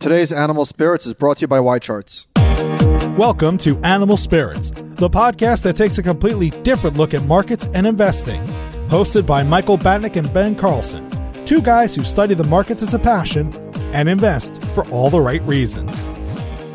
Today's Animal Spirits is brought to you by YCharts. Welcome to Animal Spirits, the podcast that takes a completely different look at markets and investing. Hosted by Michael Batnick and Ben Carlson, two guys who study the markets as a passion and invest for all the right reasons.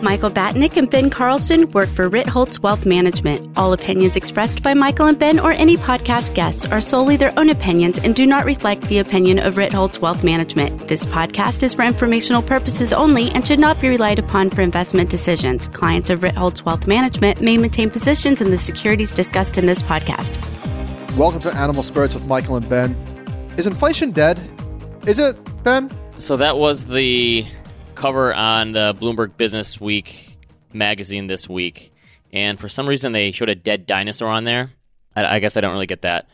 Michael Batnick and Ben Carlson work for Ritholtz Wealth Management. All opinions expressed by Michael and Ben or any podcast guests are solely their own opinions and do not reflect the opinion of Ritholtz Wealth Management. This podcast is for informational purposes only and should not be relied upon for investment decisions. Clients of Ritholtz Wealth Management may maintain positions in the securities discussed in this podcast. Welcome to Animal Spirits with Michael and Ben. Is inflation dead? Is it, Ben? So that was the cover on the Bloomberg Business Week magazine this week, and for some reason they showed a dead dinosaur on there. I, I guess I don't really get that,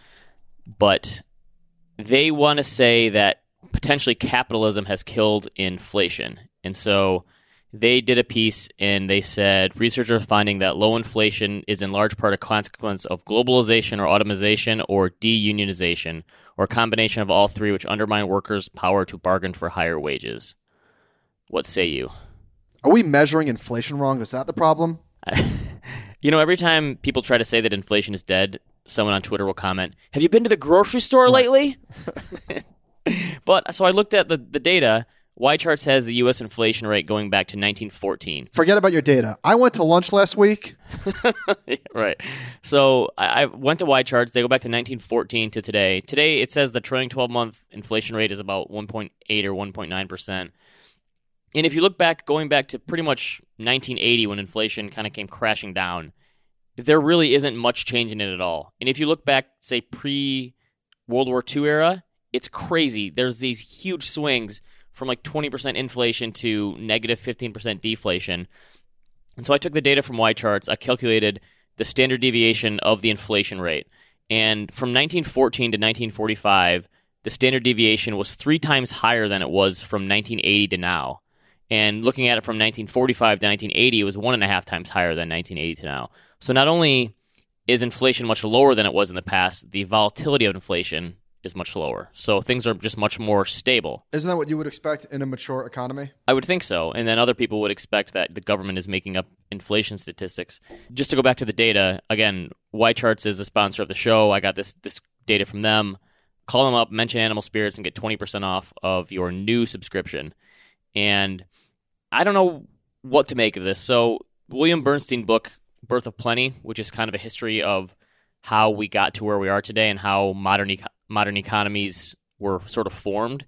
but they want to say that potentially capitalism has killed inflation, and so they did a piece and they said researchers are finding that low inflation is in large part a consequence of globalization or automation or deunionization or a combination of all three which undermine workers' power to bargain for higher wages. What say you? Are we measuring inflation wrong? Is that the problem? you know, every time people try to say that inflation is dead, someone on Twitter will comment, Have you been to the grocery store lately? but so I looked at the, the data. YCharts has the U.S. inflation rate going back to 1914. Forget about your data. I went to lunch last week. right. So I, I went to YCharts. They go back to 1914 to today. Today it says the trailing 12 month inflation rate is about 1.8 or 1.9 percent. And if you look back, going back to pretty much 1980 when inflation kind of came crashing down, there really isn't much change in it at all. And if you look back, say pre World War II era, it's crazy. There's these huge swings from like 20% inflation to negative 15% deflation. And so I took the data from YCharts, I calculated the standard deviation of the inflation rate. And from 1914 to 1945, the standard deviation was three times higher than it was from 1980 to now. And looking at it from 1945 to 1980, it was one and a half times higher than 1980 to now. So not only is inflation much lower than it was in the past, the volatility of inflation is much lower. So things are just much more stable. Isn't that what you would expect in a mature economy? I would think so. And then other people would expect that the government is making up inflation statistics. Just to go back to the data, again, YCharts is a sponsor of the show. I got this this data from them. Call them up, mention Animal Spirits, and get 20% off of your new subscription. And I don't know what to make of this. So, William Bernstein book, Birth of Plenty, which is kind of a history of how we got to where we are today and how modern modern economies were sort of formed.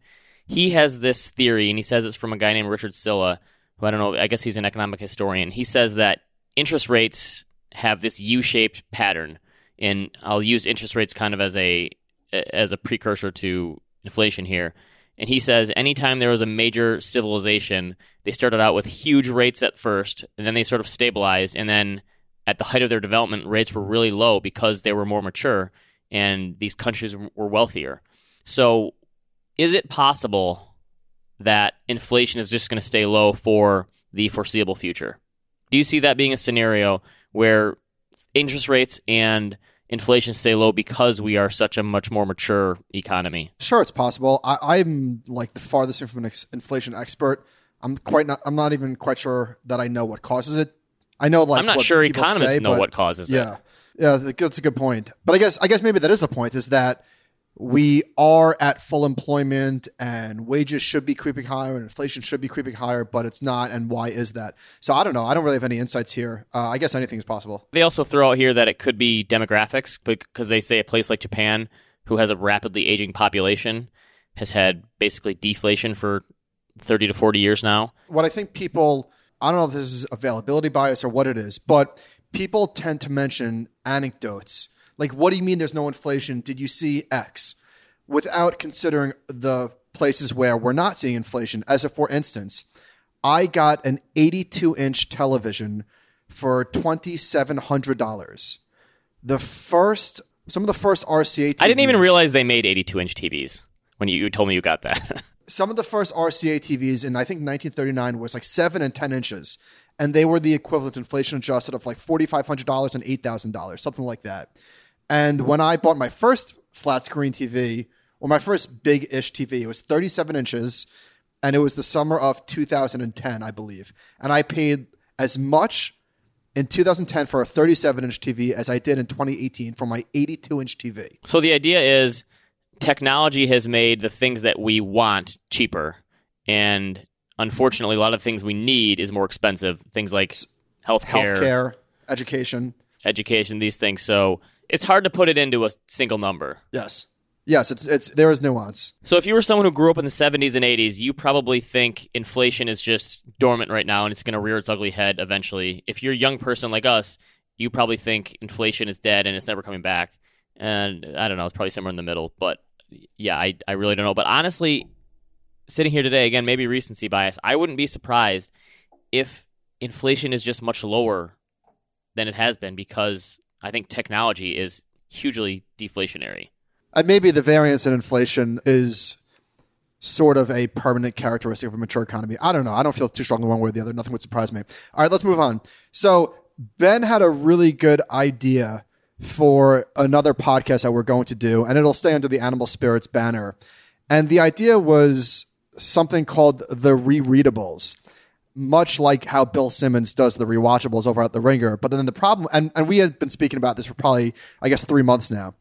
He has this theory, and he says it's from a guy named Richard Sylla, who I don't know. I guess he's an economic historian. He says that interest rates have this U-shaped pattern, and I'll use interest rates kind of as a as a precursor to inflation here. And he says anytime there was a major civilization, they started out with huge rates at first, and then they sort of stabilized. And then at the height of their development, rates were really low because they were more mature and these countries were wealthier. So, is it possible that inflation is just going to stay low for the foreseeable future? Do you see that being a scenario where interest rates and inflation stay low because we are such a much more mature economy? Sure, it's possible. I, am like the farthest from an ex- inflation expert. I'm quite not. I'm not even quite sure that I know what causes it. I know, like I'm not sure economists say, know what causes yeah, it. Yeah, yeah, that's a good point. But I guess I guess maybe that is a point. Is that we are at full employment and wages should be creeping higher and inflation should be creeping higher, but it's not. And why is that? So I don't know. I don't really have any insights here. Uh, I guess anything is possible. They also throw out here that it could be demographics because they say a place like Japan, who has a rapidly aging population, has had basically deflation for 30 to 40 years now. What I think people, I don't know if this is availability bias or what it is, but people tend to mention anecdotes like, what do you mean there's no inflation? Did you see X? Without considering the places where we're not seeing inflation. As a for instance, I got an 82 inch television for $2,700. The first, some of the first RCA TVs. I didn't even realize they made 82 inch TVs when you, you told me you got that. some of the first RCA TVs in I think 1939 was like seven and 10 inches. And they were the equivalent inflation adjusted of like $4,500 and $8,000, something like that. And when I bought my first flat screen TV, or my first big ish TV, it was 37 inches and it was the summer of 2010, I believe. And I paid as much in 2010 for a 37 inch TV as I did in 2018 for my 82 inch TV. So the idea is technology has made the things that we want cheaper. And unfortunately, a lot of things we need is more expensive. Things like healthcare, Healthcare, education. education, these things. So it's hard to put it into a single number. Yes. Yes, it's it's there is nuance. So if you were someone who grew up in the 70s and 80s, you probably think inflation is just dormant right now and it's going to rear its ugly head eventually. If you're a young person like us, you probably think inflation is dead and it's never coming back. And I don't know, it's probably somewhere in the middle. But yeah, I, I really don't know. But honestly, sitting here today, again, maybe recency bias, I wouldn't be surprised if inflation is just much lower than it has been because I think technology is hugely deflationary. And maybe the variance in inflation is sort of a permanent characteristic of a mature economy. I don't know. I don't feel too strongly one way or the other. Nothing would surprise me. All right, let's move on. So Ben had a really good idea for another podcast that we're going to do, and it'll stay under the Animal Spirits banner. And the idea was something called the rereadables much like how Bill Simmons does the rewatchables over at The Ringer. But then the problem, and, and we had been speaking about this for probably, I guess, three months now.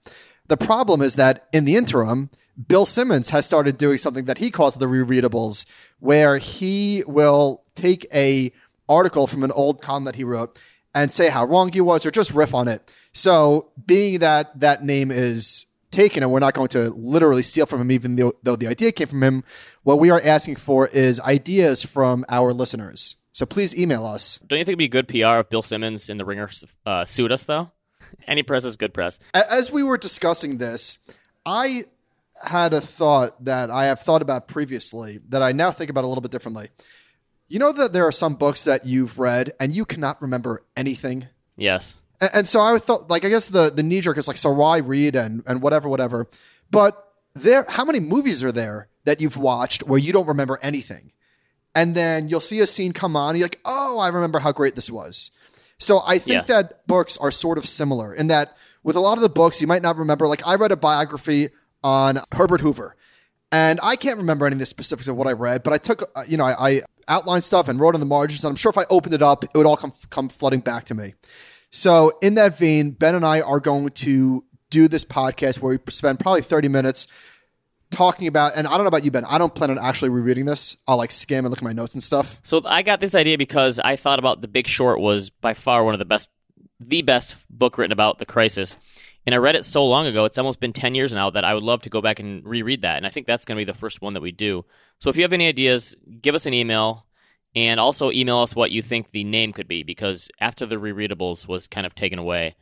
The problem is that in the interim, Bill Simmons has started doing something that he calls the rereadables, where he will take a article from an old column that he wrote and say how wrong he was or just riff on it. So being that that name is taken and we're not going to literally steal from him, even though, though the idea came from him, what we are asking for is ideas from our listeners. So please email us. Don't you think it'd be good PR if Bill Simmons in the Ringer uh, sued us though? Any press is good press. As we were discussing this, I had a thought that I have thought about previously that I now think about a little bit differently. You know that there are some books that you've read and you cannot remember anything Yes. And, and so I thought, like, I guess the, the knee jerk is like, so why read and, and whatever, whatever. But there, how many movies are there that you've watched where you don't remember anything? And then you'll see a scene come on, and you're like, oh, I remember how great this was. So I think Yeah. that books are sort of similar in that with a lot of the books, you might not remember. Like, I read a biography on Herbert Hoover, and I can't remember any of the specifics of what I read, but I took, uh, you know, I, I outlined stuff and wrote on the margins, and I'm sure if I opened it up, it would all come come flooding back to me. So, in that vein, Ben and I are going to do this podcast where we spend probably 30 minutes talking about, and I don't know about you, Ben, I don't plan on actually rereading this. I'll like skim and look at my notes and stuff. So I got this idea because I thought about The Big Short was by far one of the best, the best book written about the crisis. And I read it so long ago, it's almost been 10 years now that I would love to go back and reread that. And I think that's going to be the first one that we do. So if you have any ideas, give us an email and also email us what you think the name could be because after the rereadables was kind of taken away,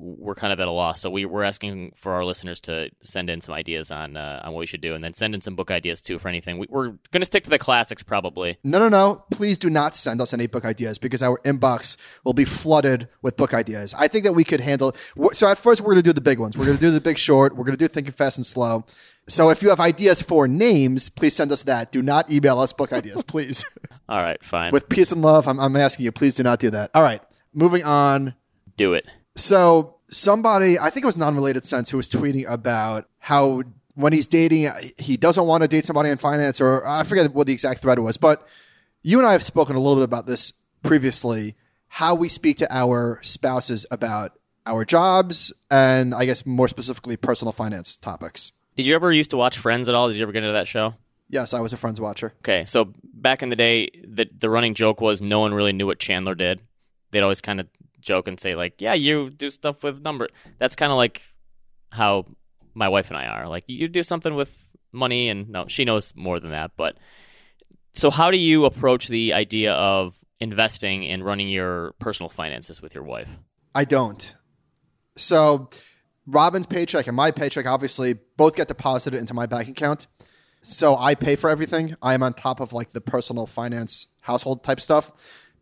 we're kind of at a loss. So we, we're asking for our listeners to send in some ideas on uh, on what we should do and then send in some book ideas too for anything. We, we're going to stick to the classics probably. No, no, no. Please do not send us any book ideas because our inbox will be flooded with book ideas. I think that we could handle. So at first, we're going to do the big ones. We're going to do the big short. We're going to do thinking fast and slow. So if you have ideas for names, please send us that. Do not email us book ideas, please. All right, fine. with peace and love, I'm, I'm asking you, please do not do that. All right, moving on. do it. So somebody, I think it was non-related sense, who was tweeting about how when he's dating, he doesn't want to date somebody in finance, or I forget what the exact thread was. But you and I have spoken a little bit about this previously. How we speak to our spouses about our jobs, and I guess more specifically, personal finance topics. Did you ever used to watch Friends at all? Did you ever get into that show? Yes, I was a Friends watcher. Okay, so back in the day, the the running joke was no one really knew what Chandler did. They'd always kind of joke and say like, "Yeah, you do stuff with number." That's kind of like how my wife and I are. Like, you do something with money, and no, she knows more than that. But so, how do you approach the idea of investing and running your personal finances with your wife? I don't. So Robin's paycheck and my paycheck obviously both get deposited into my bank account. So I pay for everything. I am on top of like the personal finance household type stuff.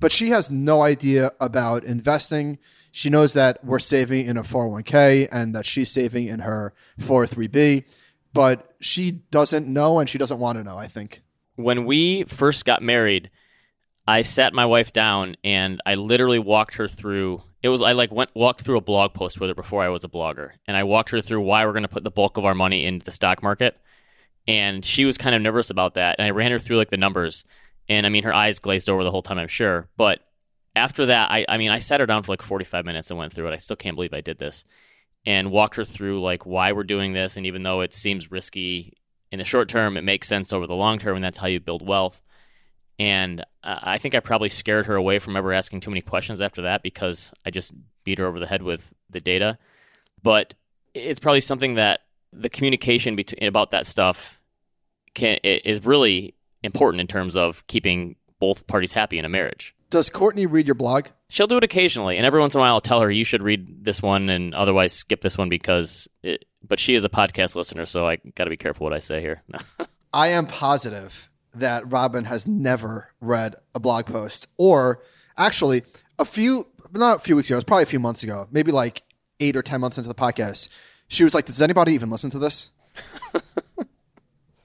But she has no idea about investing. She knows that we're saving in a 401k and that she's saving in her 403b, but she doesn't know and she doesn't want to know, I think. when we first got married, I sat my wife down and I literally walked her through. It was I like went walked through a blog post with her before I was a blogger, and I walked her through why we're going to put the bulk of our money into the stock market. And she was kind of nervous about that. And I ran her through like the numbers, and I mean, her eyes glazed over the whole time, I'm sure. But after that, I, I mean, I sat her down for like 45 minutes and went through it. I still can't believe I did this, and walked her through like why we're doing this, and even though it seems risky in the short term, it makes sense over the long term, and that's how you build wealth. And I think I probably scared her away from ever asking too many questions after that because I just beat her over the head with the data. But it's probably something that the communication between about that stuff can is really important in terms of keeping both parties happy in a marriage. Does Courtney read your blog? She'll do it occasionally, and every once in a while, I'll tell her you should read this one, and otherwise skip this one because. It, but she is a podcast listener, so I got to be careful what I say here. I am positive that Robin has never read a blog post, or actually, a few not a few weeks ago, it was probably a few months ago, maybe like eight or ten months into the podcast. She was like, "Does anybody even listen to this?"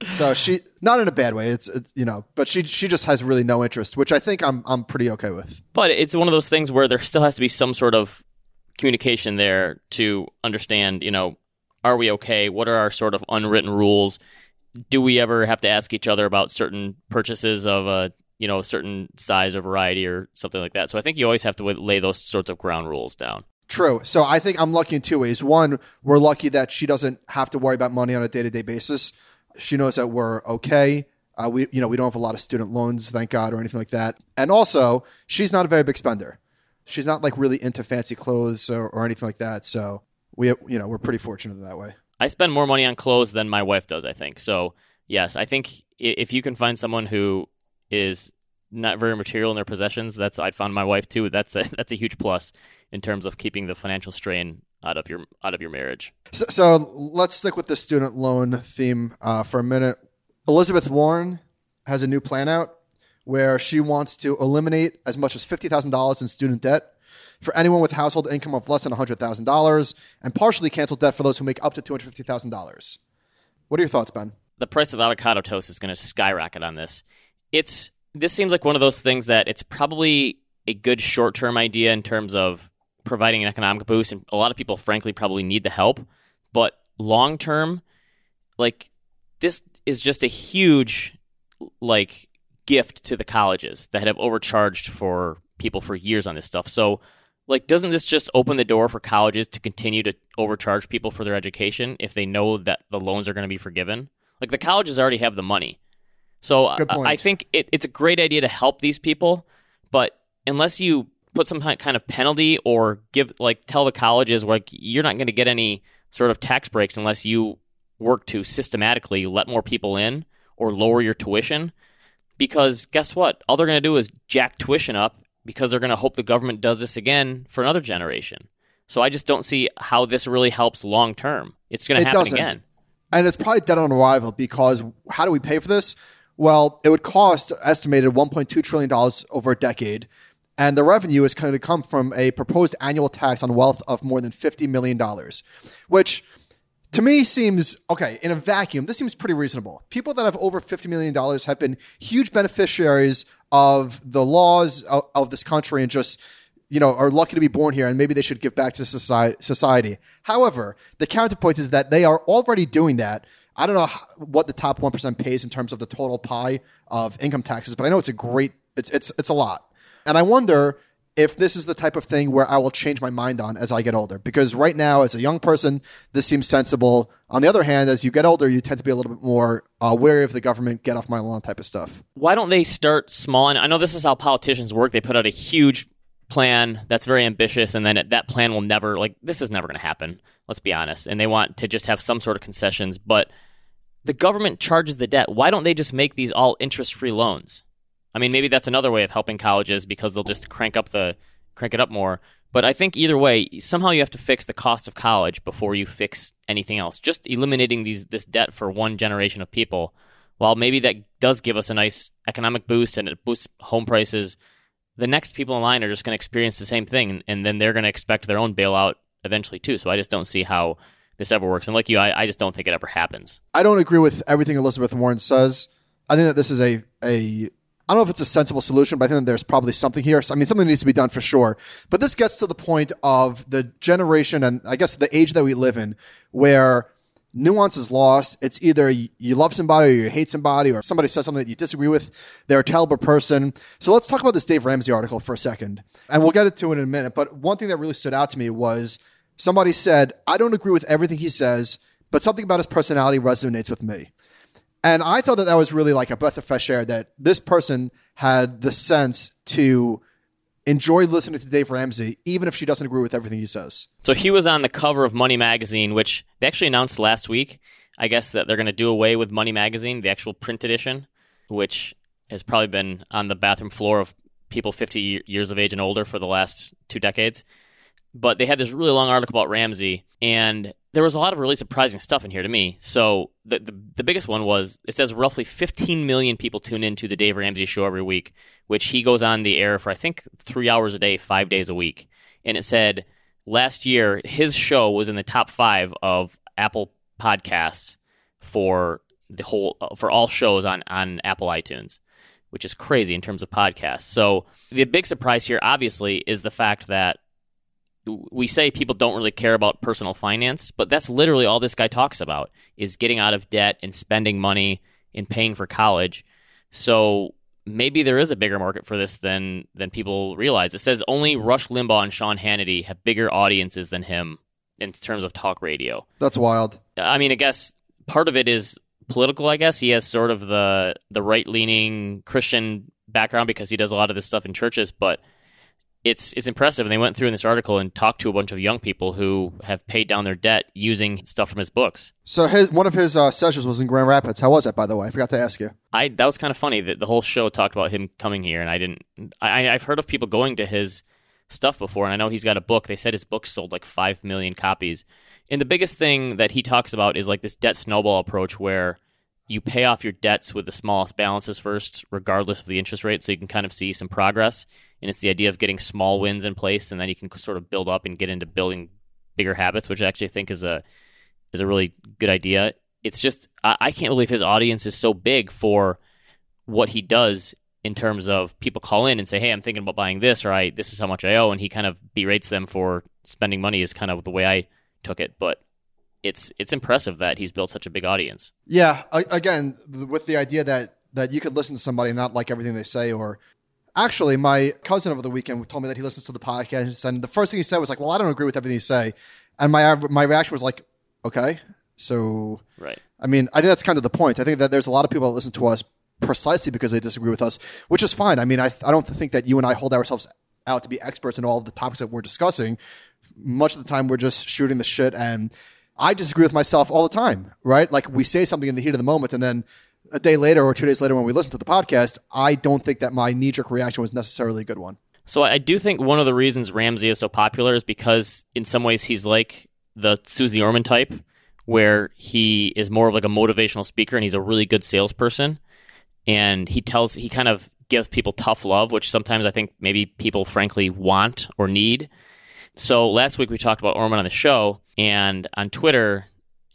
so she, not in a bad way, it's, it's you know, but she she just has really no interest, which I think I'm I'm pretty okay with. But it's one of those things where there still has to be some sort of communication there to understand, you know, are we okay? What are our sort of unwritten rules? Do we ever have to ask each other about certain purchases of a you know a certain size or variety or something like that? So I think you always have to lay those sorts of ground rules down. True. So I think I'm lucky in two ways. One, we're lucky that she doesn't have to worry about money on a day to day basis. She knows that we're okay. Uh, we, you know, we don't have a lot of student loans, thank God, or anything like that. And also, she's not a very big spender. She's not like really into fancy clothes or, or anything like that. So we, you know, we're pretty fortunate that way. I spend more money on clothes than my wife does. I think so. Yes, I think if you can find someone who is not very material in their possessions, that's I'd found my wife too. That's a, that's a huge plus in terms of keeping the financial strain out of your out of your marriage. So, so let's stick with the student loan theme uh, for a minute. Elizabeth Warren has a new plan out where she wants to eliminate as much as fifty thousand dollars in student debt for anyone with household income of less than hundred thousand dollars, and partially cancel debt for those who make up to two hundred fifty thousand dollars. What are your thoughts, Ben? The price of avocado toast is going to skyrocket on this. It's this seems like one of those things that it's probably a good short term idea in terms of providing an economic boost, and a lot of people, frankly, probably need the help. But long term, like this is just a huge like gift to the colleges that have overcharged for people for years on this stuff. So, like, doesn't this just open the door for colleges to continue to overcharge people for their education if they know that the loans are going to be forgiven? Like, the colleges already have the money. So, I, I think it, it's a great idea to help these people, but unless you put some kind of penalty or give like tell the colleges like you're not going to get any sort of tax breaks unless you work to systematically let more people in or lower your tuition. Because guess what? All they're going to do is jack tuition up because they're going to hope the government does this again for another generation. So i just don't see how this really helps long term. It's going to happen doesn't. again. And it's probably dead on arrival because how do we pay for this? Well it would cost estimated 1.2 trillion dollars over a decade and the revenue is going to come from a proposed annual tax on wealth of more than $50 million, which to me seems okay in a vacuum this seems pretty reasonable. People that have over $50 million have been huge beneficiaries of the laws of, of, this country and just you know are lucky to be born here and maybe they should give back to society. However the counterpoint is that they are already doing that. I don't know what the top 1% pays in terms of the total pie of income taxes but i know it's a great it's it's it's a lot and I wonder if this is the type of thing where I will change my mind on as I get older. Because right now, as a young person, this seems sensible. On the other hand, as you get older, you tend to be a little bit more uh, wary of the government, get off my lawn type of stuff. Why don't they start small? And I know this is how politicians work. They put out a huge plan that's very ambitious, and then that plan will never, like, this is never going to happen. Let's be honest. And they want to just have some sort of concessions. But the government charges the debt. Why don't they just make these all interest free loans? I mean, maybe that's another way of helping colleges because they'll just crank up the crank it up more. But I think either way, somehow you have to fix the cost of college before you fix anything else. Just eliminating these this debt for one generation of people, while maybe that does give us a nice economic boost and it boosts home prices, the next people in line are just going to experience the same thing, and then they're going to expect their own bailout eventually too. So I just don't see how this ever works. And like you, I, I just don't think it ever happens. I don't agree with everything Elizabeth Warren says. I think that this is a a I don't know if it's a sensible solution, but I think there's probably something here. I mean, something needs to be done for sure. But this gets to the point of the generation and I guess the age that we live in where nuance is lost. It's either you love somebody or you hate somebody, or somebody says something that you disagree with. They're a terrible person. So let's talk about this Dave Ramsey article for a second, and we'll get into it in a minute. But one thing that really stood out to me was somebody said, I don't agree with everything he says, but something about his personality resonates with me. And I thought that that was really like a breath of fresh air that this person had the sense to enjoy listening to Dave Ramsey, even if she doesn't agree with everything he says. So he was on the cover of Money Magazine, which they actually announced last week. I guess that they're going to do away with Money Magazine, the actual print edition, which has probably been on the bathroom floor of people 50 years of age and older for the last two decades. But they had this really long article about Ramsey, and there was a lot of really surprising stuff in here to me. So the, the, the biggest one was it says roughly 15 million people tune into the Dave Ramsey show every week, which he goes on the air for I think three hours a day, five days a week. And it said last year his show was in the top five of Apple podcasts for the whole uh, for all shows on on Apple iTunes, which is crazy in terms of podcasts. So the big surprise here, obviously, is the fact that we say people don't really care about personal finance, but that's literally all this guy talks about is getting out of debt and spending money and paying for college. So maybe there is a bigger market for this than than people realize. It says only Rush Limbaugh and Sean Hannity have bigger audiences than him in terms of talk radio. That's wild. I mean, I guess part of it is political. I guess he has sort of the the right leaning Christian background because he does a lot of this stuff in churches, but it's it's impressive. And they went through in this article and talked to a bunch of young people who have paid down their debt using stuff from his books. So his one of his uh, sessions was in Grand Rapids. How was that, by the way? I forgot to ask you. I that was kind of funny that the whole show talked about him coming here, and I didn't. I, I've heard of people going to his stuff before, and I know he's got a book. They said his book sold like five million copies. And the biggest thing that he talks about is like this debt snowball approach where you pay off your debts with the smallest balances first, regardless of the interest rate, so you can kind of see some progress and it's the idea of getting small wins in place, and then you can sort of build up and get into building bigger habits, which I actually think is a is a really good idea. It's just I, I can't believe his audience is so big for what he does in terms of people call in and say, "Hey, I'm thinking about buying this," or "I this is how much I owe," and he kind of berates them for spending money. Is kind of the way I took it, but it's it's impressive that he's built such a big audience. Yeah, again, with the idea that that you could listen to somebody and not like everything they say, or Actually, my cousin over the weekend told me that he listens to the podcast, and the first thing he said was like, "Well, I don't agree with everything you say," and my my reaction was like, "Okay, so right." I mean, I think that's kind of the point. I think that there's a lot of people that listen to us precisely because they disagree with us, which is fine. I mean, I I don't think that you and I hold ourselves out to be experts in all of the topics that we're discussing. Much of the time, we're just shooting the shit, and I disagree with myself all the time. Right? Like we say something in the heat of the moment, and then a day later or two days later when we listen to the podcast, I don't think that my knee jerk reaction was necessarily a good one. So I do think one of the reasons Ramsey is so popular is because in some ways he's like the Suze Orman type, where he is more of like a motivational speaker and he's a really good salesperson. And he tells, he kind of gives people tough love, which sometimes I think maybe people frankly want or need. So last week we talked about Orman on the show, and on Twitter,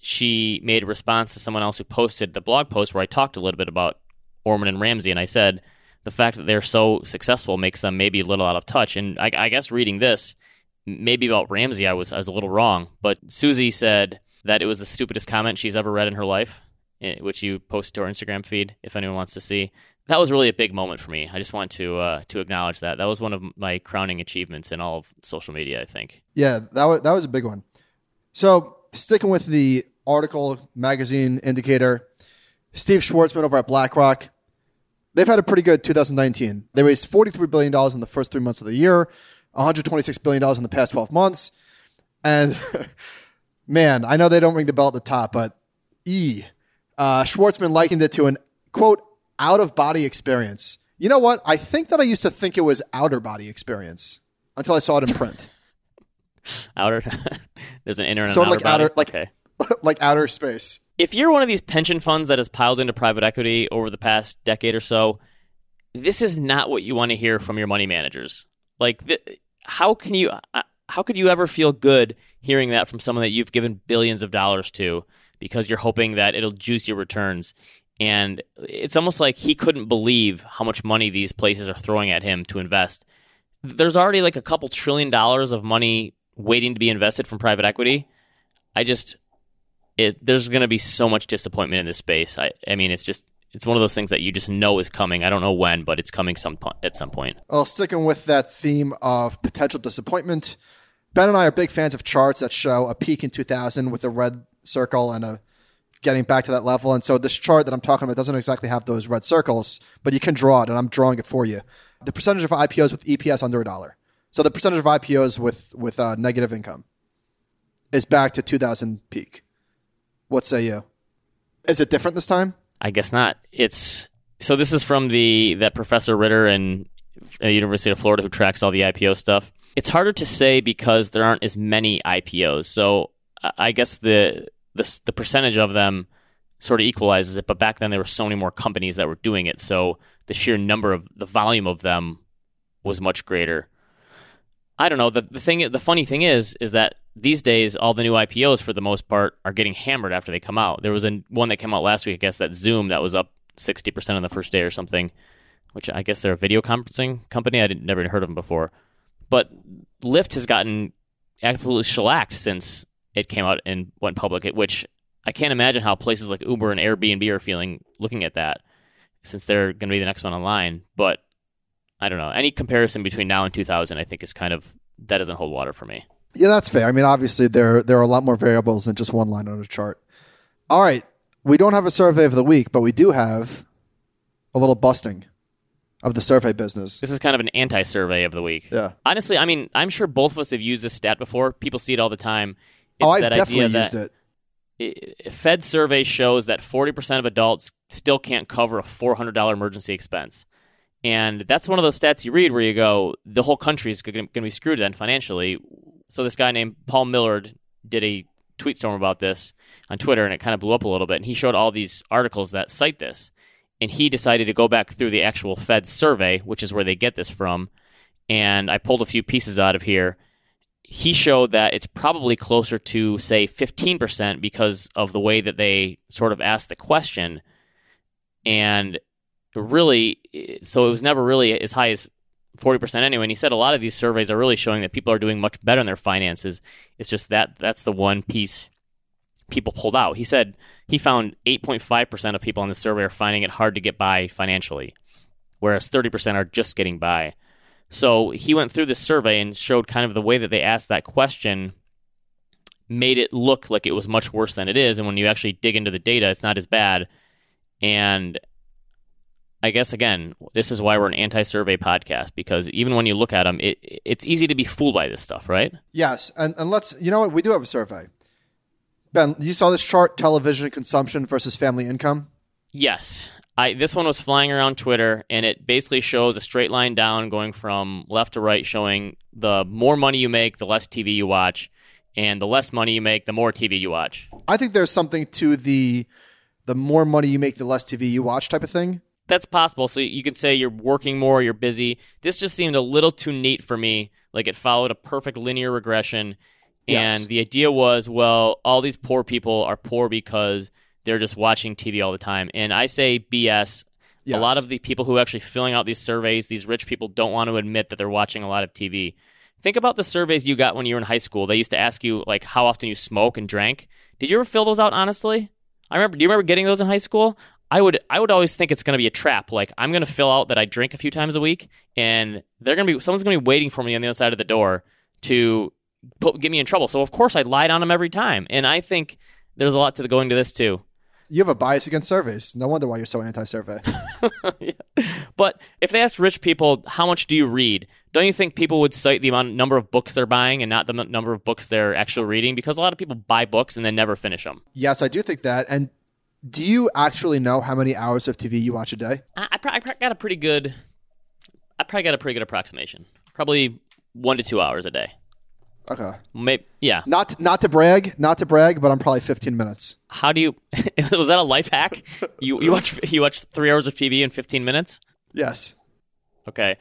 she made a response to someone else who posted the blog post where I talked a little bit about Orman and Ramsey, and I said the fact that they're so successful makes them maybe a little out of touch. And I, I guess reading this, maybe about Ramsey, I was I was a little wrong, but Suze said that it was the stupidest comment she's ever read in her life, eh, which you posted to our Instagram feed if anyone wants to see. That was really a big moment for me. I just want to uh, to acknowledge that. That was one of my crowning achievements in all of social media. I think. Yeah, that was that was a big one. So sticking with the article, magazine, indicator. Steve Schwarzman over at BlackRock. They've had a pretty good 2019. They raised $43 billion in the first three months of the year, $126 billion in the past 12 months. And man, I know they don't ring the bell at the top, but E. Uh, Schwarzman likened it to an quote, out of body experience. You know what? I think that I used to think it was outer body experience until I saw it in print. outer, there's an inner and sort of like outer, outer like okay. like outer space. If you're one of these pension funds that has piled into private equity over the past decade or so, this is not what you want to hear from your money managers. Like, th- how can you? Uh, how could you ever feel good hearing that from someone that you've given billions of dollars to because you're hoping that it'll juice your returns? And it's almost like he couldn't believe how much money these places are throwing at him to invest. There's already like a couple trillion dollars of money waiting to be invested from private equity. I just it, there's going to be so much disappointment in this space. I, I mean, it's just it's one of those things that you just know is coming. I don't know when, but it's coming some po- at some point. Well, sticking with that theme of potential disappointment, Ben and I are big fans of charts that show a peak in 2000 with a red circle and a getting back to that level. And so this chart that I'm talking about doesn't exactly have those red circles, but you can draw it, and I'm drawing it for you. The percentage of IPOs with EPS under a dollar. So the percentage of IPOs with with uh, negative income is back to 2000 peak. What say you? Is it different this time? I guess not. It's so this is from the that Professor Ritter and the University of Florida who tracks all the IPO stuff. It's harder to say because there aren't as many IPOs. So I guess the the the percentage of them sort of equalizes it. But back then there were so many more companies that were doing it, so the sheer number of the volume of them was much greater. I don't know. The the thing the funny thing is is that these days all the new IPOs for the most part are getting hammered after they come out. There was a one that came out last week, I guess that Zoom that was up 60% on the first day or something, which I guess they're a video conferencing company. I would never heard of them before. But Lyft has gotten absolutely shellacked since it came out and went public, which I can't imagine how places like Uber and Airbnb are feeling looking at that since they're going to be the next one online. But I don't know. Any comparison between now and 2000, I think, is kind of that doesn't hold water for me. Yeah, that's fair. I mean, obviously there there are a lot more variables than just one line on a chart. All right, we don't have a survey of the week, but we do have a little busting of the survey business. This is kind of an anti-survey of the week. Yeah. Honestly, I mean, I'm sure both of us have used this stat before. People see it all the time. Oh, I've definitely used it. it. Fed survey shows that 40% of adults still can't cover a $400 emergency expense. And that's one of those stats you read where you go, the whole country is going to be screwed then financially. So this guy named Paul Millard did a tweet storm about this on Twitter, and it kind of blew up a little bit. And he showed all these articles that cite this. And he decided to go back through the actual Fed survey, which is where they get this from. And I pulled a few pieces out of here. He showed that it's probably closer to, say, 15% because of the way that they sort of asked the question. And really, so it was never really as high as 40% anyway. And he said a lot of these surveys are really showing that people are doing much better in their finances. It's just that that's the one piece people pulled out. He said he found 8.5% of people on the survey are finding it hard to get by financially, whereas 30% are just getting by. So he went through this survey and showed kind of the way that they asked that question made it look like it was much worse than it is. And when you actually dig into the data, it's not as bad. And I guess again, this is why we're an anti-survey podcast because even when you look at them, it it's easy to be fooled by this stuff, right? Yes, and and let's you know what we do have a survey. Ben, you saw this chart: television consumption versus family income. Yes, I this one was flying around Twitter, and it basically shows a straight line down going from left to right, showing the more money you make, the less TV you watch, and the less money you make, the more TV you watch. I think there's something to the the more money you make, the less TV you watch type of thing that's possible. So you could say you're working more, you're busy. This just seemed a little too neat for me. Like it followed a perfect linear regression. And yes. the idea was, well, all these poor people are poor because they're just watching TV all the time. And I say BS. Yes. A lot of the people who are actually filling out these surveys, these rich people don't want to admit that they're watching a lot of TV. Think about the surveys you got when you were in high school. They used to ask you like how often you smoke and drank. Did you ever fill those out honestly? I remember. Do you remember getting those in high school? I would I would always think it's going to be a trap. Like I'm going to fill out that I drink a few times a week, and they're going to be someone's going to be waiting for me on the other side of the door to put, get me in trouble. So of course I lied on them every time, and I think there's a lot to the going to this too. You have a bias against surveys. No wonder why you're so anti-survey. yeah. But if they ask rich people how much do you read, don't you think people would cite the amount number of books they're buying and not the number of books they're actually reading? Because a lot of people buy books and then never finish them. Yes, I do think that. And do you actually know how many hours of TV you watch a day? I, I, I got a pretty good. I probably got a pretty good approximation. Probably one to two hours a day. Okay. Maybe, yeah. Not not to brag, not to brag, but I'm probably 15 minutes. How do you? was that a life hack? You you watch you watch three hours of TV in 15 minutes? Yes. Okay.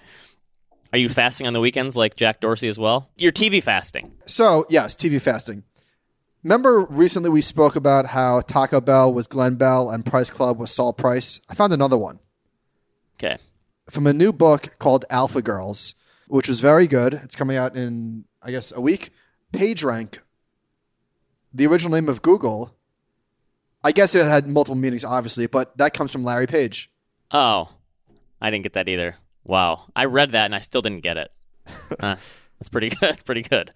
Are you fasting on the weekends like Jack Dorsey as well? You're TV fasting. So yes, TV fasting. Remember recently we spoke about how Taco Bell was Glen Bell and Price Club was Saul Price? I found another one. Okay. From a new book called Alpha Girls, which was very good. It's coming out in, I guess, a week. PageRank, the original name of Google, I guess it had multiple meanings, obviously, but that comes from Larry Page. Oh, I didn't get that either. Wow, I read that and I still didn't get it. Huh, that's pretty good. pretty good.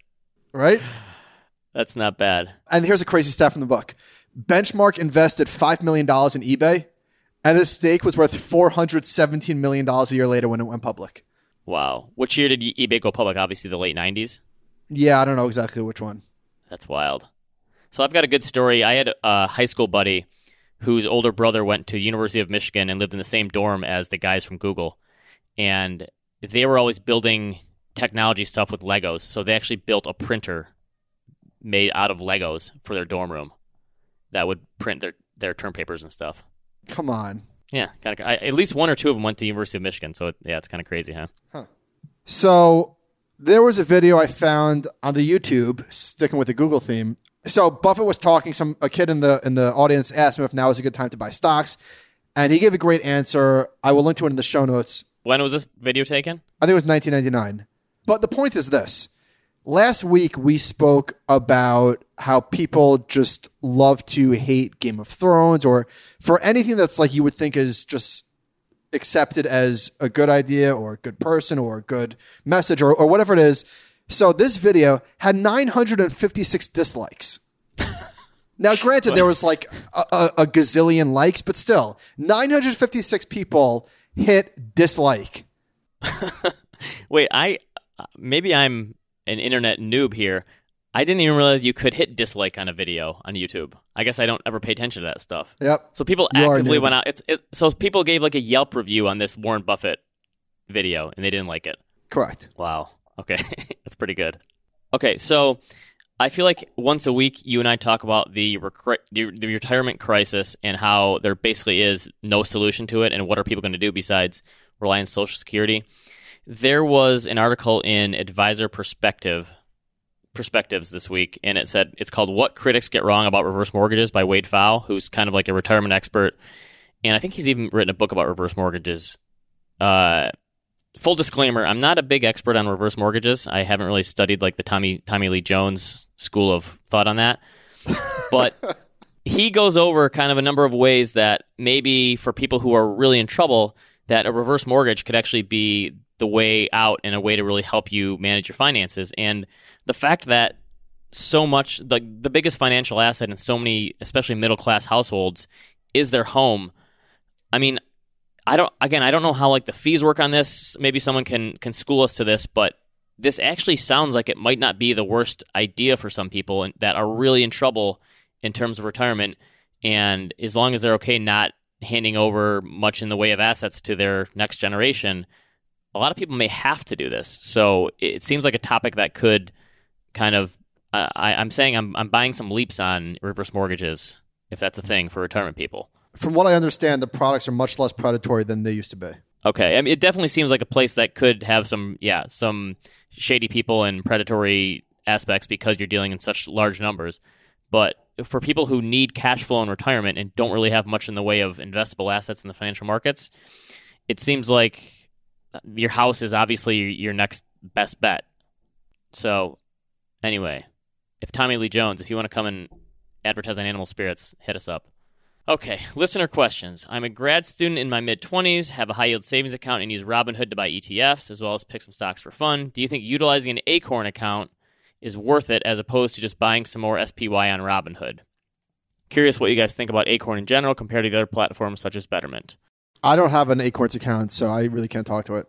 Right? That's not bad. And here's a crazy stat from the book Benchmark invested $5 million in eBay, and its stake was worth $417 million a year later when it went public. Wow. Which year did eBay go public? Obviously, the late '90s. Yeah, I don't know exactly which one. That's wild. So I've got a good story. I had a high school buddy whose older brother went to University of Michigan and lived in the same dorm as the guys from Google, and they were always building technology stuff with Legos. So they actually built a printer made out of Legos for their dorm room that would print their their term papers and stuff. Come on. Yeah, kind of. At least one or two of them went to the University of Michigan. So it, yeah, it's kind of crazy, huh? huh? So there was a video I found on the YouTube, sticking with the Google theme. So Buffett was talking. Some a kid in the in the audience asked him if now is a good time to buy stocks, and he gave a great answer. I will link to it in the show notes. When was this video taken? I think it was 1999. But the point is this. Last week we spoke about how people just love to hate Game of Thrones or for anything that's like you would think is just accepted as a good idea or a good person or a good message or, or whatever it is. So this video had 956 dislikes. now, granted, there was like a, a, a gazillion likes, but still, 956 people hit dislike. Wait, I uh, maybe I'm an internet noob here. I didn't even realize you could hit dislike on a video on YouTube. I guess I don't ever pay attention to that stuff. Yep. So people You actively went out. It's it, so people gave like a Yelp review on this Warren Buffett video, and they didn't like it. Correct. Wow. Okay, that's pretty good. Okay, so I feel like once a week you and I talk about the, recri- the the retirement crisis and how there basically is no solution to it, and what are people going to do besides rely on Social Security. There was an article in Advisor Perspective perspectives this week, and it said it's called "What Critics Get Wrong About Reverse Mortgages" by Wade Pfau, who's kind of like a retirement expert, and I think he's even written a book about reverse mortgages. Uh, full disclaimer: I'm not a big expert on reverse mortgages. I haven't really studied like the Tommy Tommy Lee Jones school of thought on that, but he goes over kind of a number of ways that maybe for people who are really in trouble, that a reverse mortgage could actually be the way out and a way to really help you manage your finances. And the fact that so much the the biggest financial asset in so many, especially middle class households, is their home. I mean, I don't again, I don't know how like the fees work on this. Maybe someone can can school us to this, but this actually sounds like it might not be the worst idea for some people that are really in trouble in terms of retirement. And as long as they're okay not handing over much in the way of assets to their next generation, a lot of people may have to do this. So it seems like a topic that could kind of. Uh, I, I'm saying I'm I'm buying some leaps on reverse mortgages if that's a thing for retirement people. From what I understand, the products are much less predatory than they used to be. Okay, I mean, it definitely seems like a place that could have some, yeah, some shady people and predatory aspects because you're dealing in such large numbers. But for people who need cash flow in retirement and don't really have much in the way of investable assets in the financial markets, it seems like your house is obviously your next best bet. So, anyway, if Tommy Lee Jones, if you want to come and advertise on Animal Spirits, hit us up. Okay, listener questions. I'm a grad student in my mid 20s, have a high yield savings account, and use Robinhood to buy ETFs as well as pick some stocks for fun. Do you think utilizing an Acorn account is worth it as opposed to just buying some more SPY on Robinhood? Curious what you guys think about Acorn in general compared to the other platforms such as Betterment. I don't have an Acorns account, so I really can't talk to it.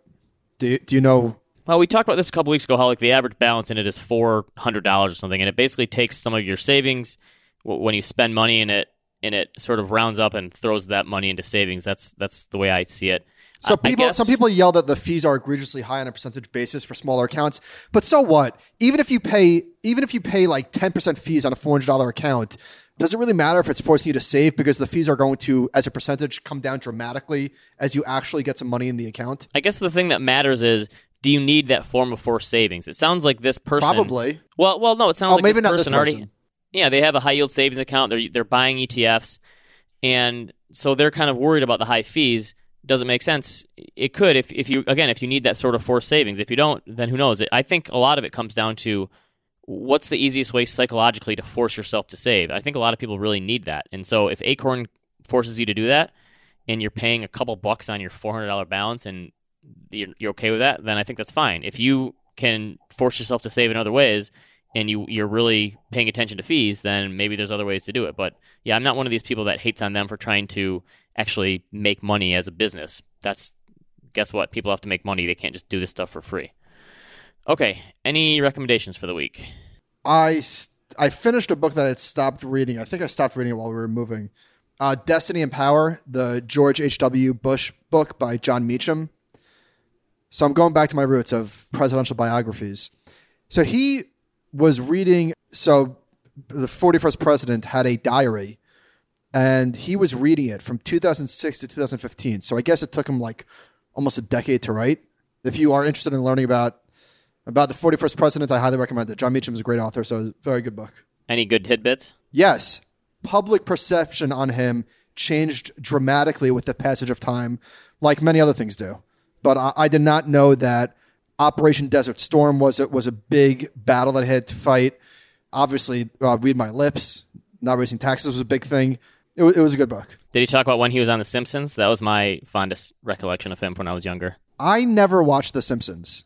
Do you, do you know? Well, we talked about this a couple weeks ago. How like the average balance in it is four hundred dollars or something, and it basically takes some of your savings w- when you spend money in it, and it sort of rounds up and throws that money into savings. That's that's the way I see it. So people, some people yell that the fees are egregiously high on a percentage basis for smaller accounts. But so what? Even if you pay, even if you pay like ten percent fees on a four hundred dollar account, does it really matter if it's forcing you to save because the fees are going to, as a percentage, come down dramatically as you actually get some money in the account? I guess the thing that matters is do you need that form of forced savings? It sounds like this person Probably. Well, well, no, it sounds Oh, like maybe this not this person already. Yeah, they have a high yield savings account. They're they're buying ETFs, and so they're kind of worried about the high fees. Doesn't make sense. It could if if you again if you need that sort of forced savings. If you don't, then who knows? I think a lot of it comes down to what's the easiest way psychologically to force yourself to save? I think a lot of people really need that. And so if Acorn forces you to do that and you're paying a couple bucks on your $400 balance and you're, you're okay with that, then I think that's fine. If you can force yourself to save in other ways and you you're really paying attention to fees, then maybe there's other ways to do it. But yeah, I'm not one of these people that hates on them for trying to actually make money as a business. That's guess what? People have to make money. They can't just do this stuff for free. Okay, any recommendations for the week? I I finished a book that I stopped reading. I think I stopped reading it while we were moving. Uh, Destiny and Power, the George H.W. Bush book by Jon Meacham. So I'm going back to my roots of presidential biographies. So he was reading, so the 41st president had a diary and he was reading it from 2006 to 2015. So I guess it took him like almost a decade to write. If you are interested in learning about about the 41st president, I highly recommend it. Jon Meacham is a great author, so very good book. Any good tidbits? Yes. Public perception on him changed dramatically with the passage of time, like many other things do. But I, I did not know that Operation Desert Storm was a, was a big battle that I had to fight. Obviously, uh, read my lips. Not raising taxes was a big thing. It, was, it was a good book. Did he talk about when he was on The Simpsons? That was my fondest recollection of him when I was younger. I never watched The Simpsons,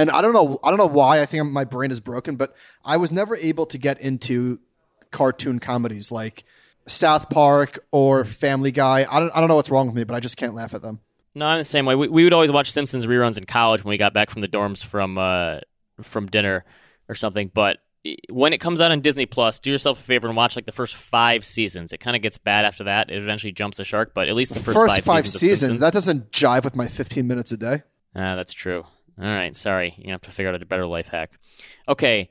and I don't know. I don't know why. I think my brain is broken, but I was never able to get into cartoon comedies like South Park or Family Guy. I don't. I don't know what's wrong with me, but I just can't laugh at them. No, I'm the same way. We, we would always watch Simpsons reruns in college when we got back from the dorms from uh, from dinner or something. But when it comes out on Disney Plus, do yourself a favor and watch like the first five seasons. It kind of gets bad after that. It eventually jumps the shark, but at least the first, First five, five seasons. seasons. That doesn't jive with my 15 minutes a day. Ah, that's true. All right, sorry. You have to figure out a better life hack. Okay,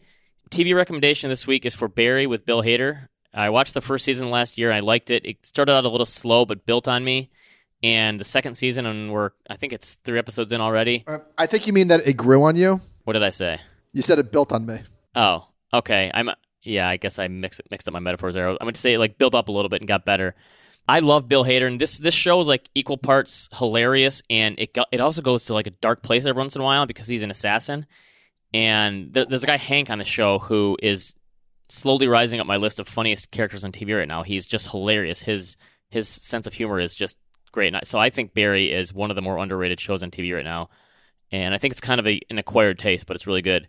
TV recommendation this week is for Barry with Bill Hader. I watched the first season last year. I liked it. It started out a little slow, but built on me. And the second season, and we're I think it's three episodes in already. Uh, I think you mean that it grew on you. What did I say? You said it built on me. Oh, okay. I'm yeah. I guess I mixed mixed up my metaphors there. I'm going to say it like built up a little bit and got better. I love Bill Hader, and this this show is like equal parts hilarious, and it it also goes to like a dark place every once in a while because he's an assassin. And there, there's a guy Hank on the show who is slowly rising up my list of funniest characters on TV right now. He's just hilarious. His his sense of humor is just great. I- So I think Barry is one of the more underrated shows on TV right now, and I think it's kind of a, an acquired taste, but it's really good.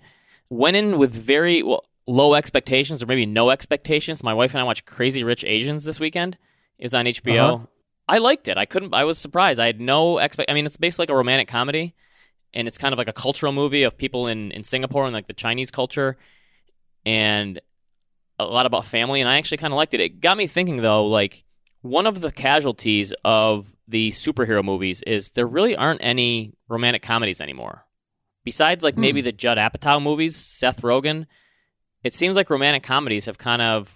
Went in with very well, low expectations, or maybe no expectations. My wife and I watched Crazy Rich Asians this weekend. It was on HBO. Uh-huh. I liked it. I couldn't. I was surprised. I had no expect. I mean, it's basically like a romantic comedy, and it's kind of like a cultural movie of people in in Singapore and like the Chinese culture, and a lot about family. And I actually kind of liked it. It got me thinking though, like one of the casualties of the superhero movies is there really aren't any romantic comedies anymore. Besides, like maybe the Judd Apatow movies, Seth Rogen, it seems like romantic comedies have kind of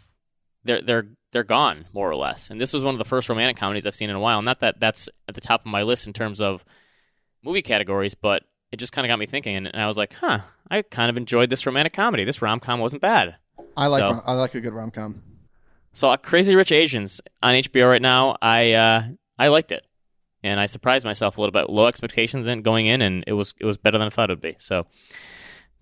they're they're they're gone more or less. And this was one of the first romantic comedies I've seen in a while. Not that that's at the top of my list in terms of movie categories, but it just kind of got me thinking, and, and I was like, huh, I kind of enjoyed this romantic comedy. This rom com wasn't bad. I like So- I like a good rom com. So uh, Crazy Rich Asians on HBO right now. I uh, I liked it, and I surprised myself a little bit. Low expectations in going in, and it was it was better than I thought it would be. So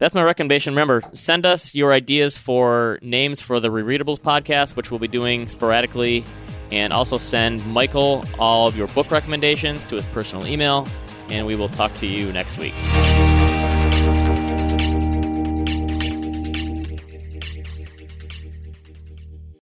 that's my recommendation. Remember, send us your ideas for names for the Rereadables podcast, which we'll be doing sporadically, and also send Michael all of your book recommendations to his personal email, and we will talk to you next week.